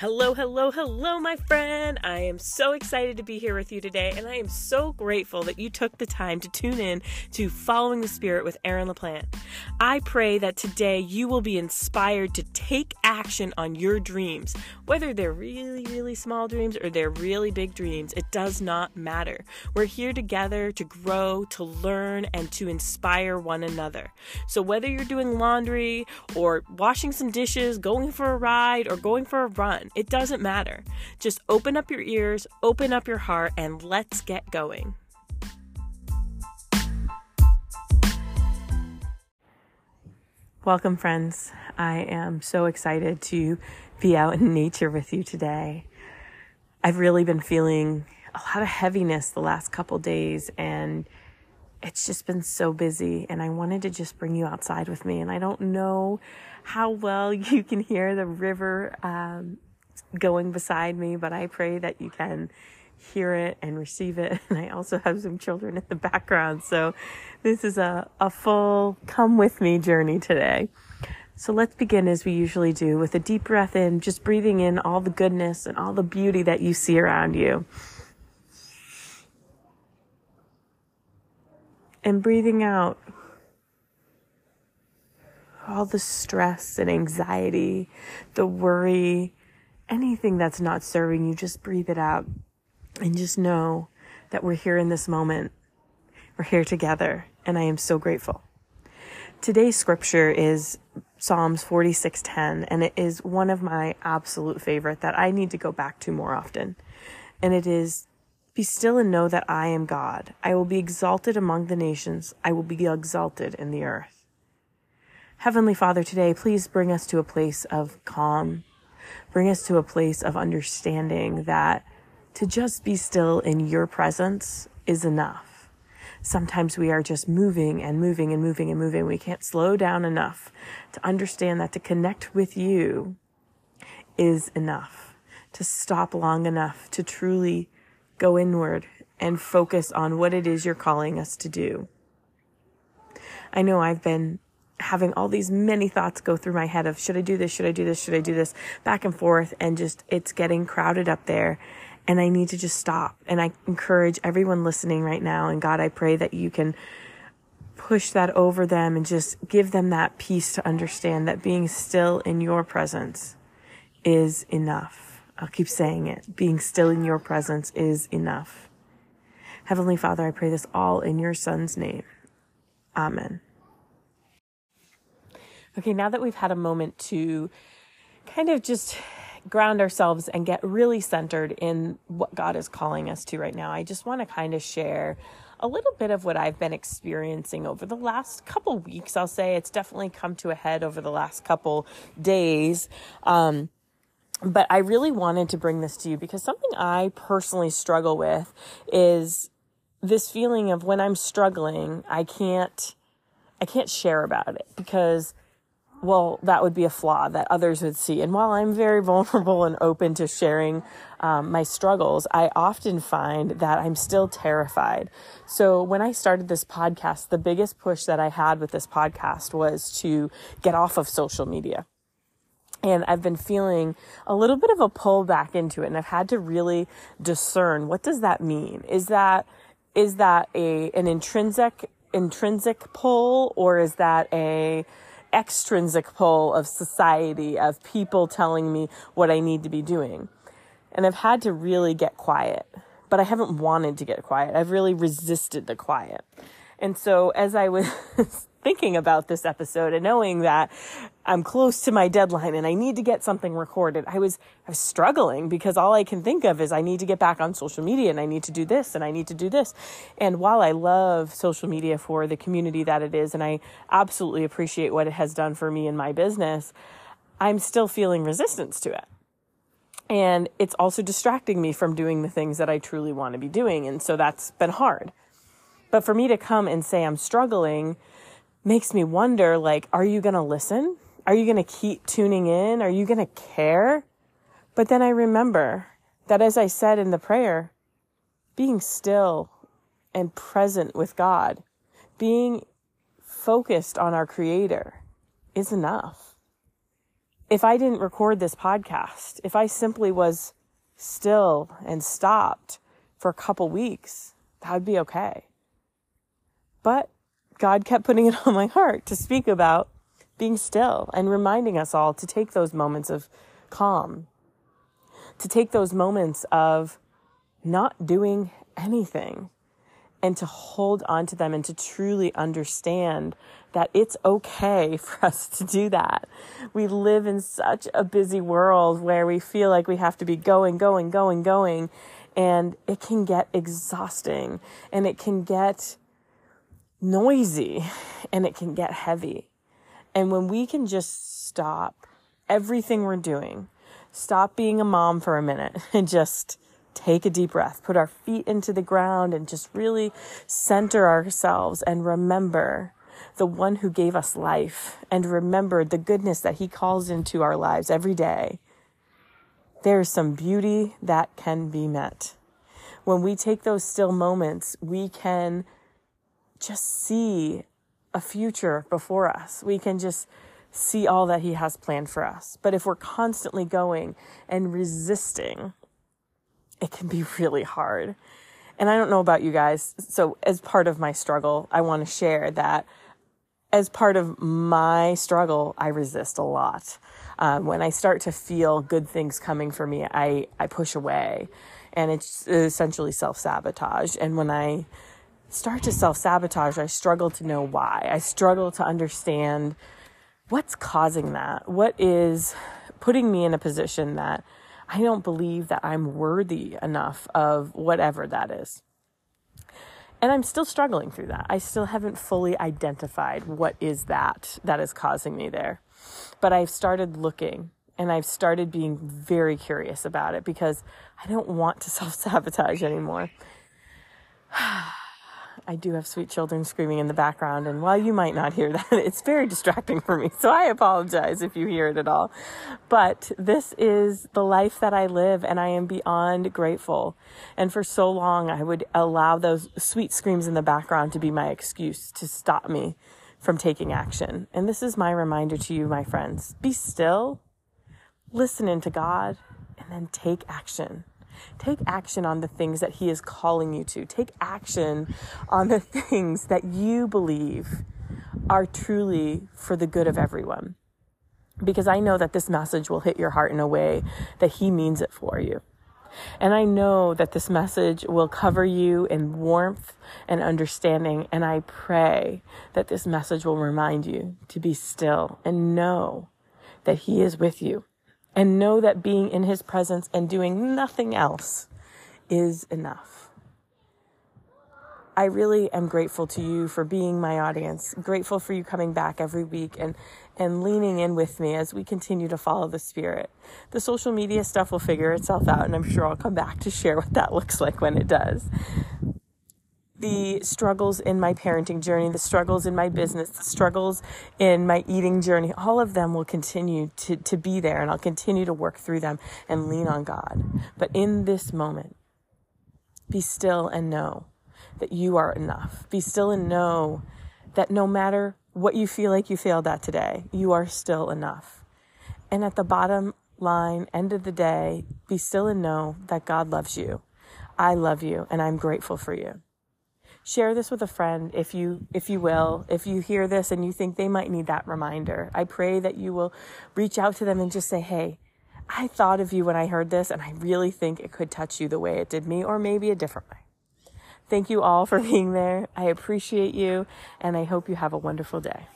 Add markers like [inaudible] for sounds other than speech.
Hello, hello, hello, my friend. I am so excited to be here with you today, and I am so grateful that you took the time to tune in to Following the Spirit with Erin LaPlante. I pray that today you will be inspired to take action on your dreams, whether they're really, really small dreams or they're really big dreams. It does not matter. We're here together to grow, to learn, and to inspire one another. So, whether you're doing laundry or washing some dishes, going for a ride, or going for a run, it doesn't matter. Just open up your ears, open up your heart, and let's get going. Welcome, friends. I am so excited to be out in nature with you today. I've really been feeling a lot of heaviness the last couple days, and it's just been so busy. And I wanted to just bring you outside with me. And I don't know how well [laughs] you can hear the river um, going beside me, but I pray that you can hear it and receive it. [laughs] And I also have some children in the background. So this is a, a full come with me journey today. So let's begin as we usually do with a deep breath in, just breathing in all the goodness and all the beauty that you see around you. And breathing out all the stress and anxiety, the worry, anything that's not serving you, just breathe it out and just know that we're here in this moment. We're here together, and I am so grateful. Today's scripture is Psalms 46:10, and it is one of my absolute favorite that I need to go back to more often. And it is be still and know that I am God. I will be exalted among the nations. I will be exalted in the earth. Heavenly Father, today, please bring us to a place of calm, bring us to a place of understanding that to just be still in your presence is enough. Sometimes we are just moving and moving and moving and moving. We can't slow down enough to understand that to connect with you is enough, to stop long enough to truly go inward and focus on what it is you're calling us to do. I know I've been having all these many thoughts go through my head of should I do this? Should I do this? Should I do this? Back and forth. And just it's getting crowded up there. And I need to just stop. And I encourage everyone listening right now. And God, I pray that you can push that over them and just give them that peace to understand that being still in your presence is enough. I'll keep saying it. Being still in your presence is enough. Heavenly Father, I pray this all in your son's name. Amen. Okay, now that we've had a moment to kind of just ground ourselves and get really centered in what God is calling us to right now, I just want to kind of share a little bit of what I've been experiencing over the last couple weeks. I'll say it's definitely come to a head over the last couple days. Um, but I really wanted to bring this to you because something I personally struggle with is this feeling of when I'm struggling, I can't, I can't share about it because well, that would be a flaw that others would see. And while I'm very [laughs] vulnerable and open to sharing um, my struggles, I often find that I'm still terrified. So when I started this podcast, the biggest push that I had with this podcast was to get off of social media. And I've been feeling a little bit of a pull back into it. And I've had to really discern what does that mean? Is that, is that a, an intrinsic, intrinsic pull or is that a, extrinsic pull of society, of people telling me what I need to be doing. And I've had to really get quiet, but I haven't wanted to get quiet. I've really resisted the quiet. And so as I was [laughs] thinking about this episode and knowing that I'm close to my deadline and I need to get something recorded, I was, I was struggling because all I can think of is I need to get back on social media and I need to do this and I need to do this. And while I love social media for the community that it is, and I absolutely appreciate what it has done for me in my business, I'm still feeling resistance to it. And it's also distracting me from doing the things that I truly want to be doing. And so that's been hard. But for me to come and say I'm struggling makes me wonder like, are you going to listen? Are you going to keep tuning in? Are you going to care? But then I remember that as I said in the prayer, being still and present with God, being focused on our creator is enough. if I didn't record this podcast, if I simply was still and stopped for a couple weeks, that would be okay. But God kept putting it [laughs] on my heart to speak about being still and reminding us all to take those moments of calm, to take those moments of not doing anything and to hold on to them and to truly understand that it's okay [laughs] for us to do that. We live in such a busy world where we feel like we have to be going, going, going, going. And it can get exhausting and it can get noisy and it can get heavy. And when we can just stop everything we're doing, stop being a mom for a minute [laughs] and just take a deep breath, put our feet into the ground and just really center ourselves and remember the one who gave us life and remember the goodness that he calls into our lives every day. There's some beauty that can be met. When we take those still moments, we can just see a future before us. We can just see all that He has planned for us. But if we're constantly going and resisting, it can be really hard. And I don't know about you guys. So, as part of my struggle, I want to share that as part of my struggle, I resist a lot. Um, when I start to feel good things coming for me, I, I push away. And it's essentially self sabotage. And when I start to self sabotage, I struggle to know why. I struggle to understand what's causing that. What is putting me in a position that I don't believe that I'm worthy enough of whatever that is. And I'm still struggling through that. I still haven't fully identified what is that that is causing me there. But I've started looking and I've started being very curious about it because I don't want to [laughs] self sabotage anymore. [sighs] I do have sweet children screaming in the background, and while you might not hear [laughs] that, it's very distracting for me. So I apologize if you hear it at all. But this is the life that I live, and I am beyond grateful. And for so long, I would allow those sweet screams in the background to be my excuse to stop me from taking action. And this is my reminder to you, my friends be still, listen into God, and then take action. Take action on the things that He is calling you to. Take action on the [laughs] things that you believe are truly for the good of everyone. Because I know that this message will hit your heart in a way that He means it for you. And I know that this message will cover you in warmth and understanding. And I pray that this message will remind you to be still and know that He is with you and know that being in his presence and doing nothing else is enough. I really am grateful to you for being my audience, grateful for you coming back every week and, and leaning in with me as we continue to follow the Spirit. The social media stuff will figure itself out, and I'm sure I'll come back to share what that looks like when it does the struggles in my parenting journey, the struggles in my business, the struggles in my eating journey, all of them will continue to, to be there and I'll continue to work through them and lean on God. But in this moment, be still and know that you are enough. Be still and know that no matter what you feel like you failed at today, you are still enough. And at the bottom line, end of the day, be still and know that God loves you. I love you and I'm grateful for you share this with a friend if you if you will. If you hear this and you think they might need that reminder i pray that you will reach out to them and just say hey i thought of you when i heard this and i really think it could touch you the way it did me or maybe a different way. Thank you all for being there. I appreciate you and i hope you have a wonderful day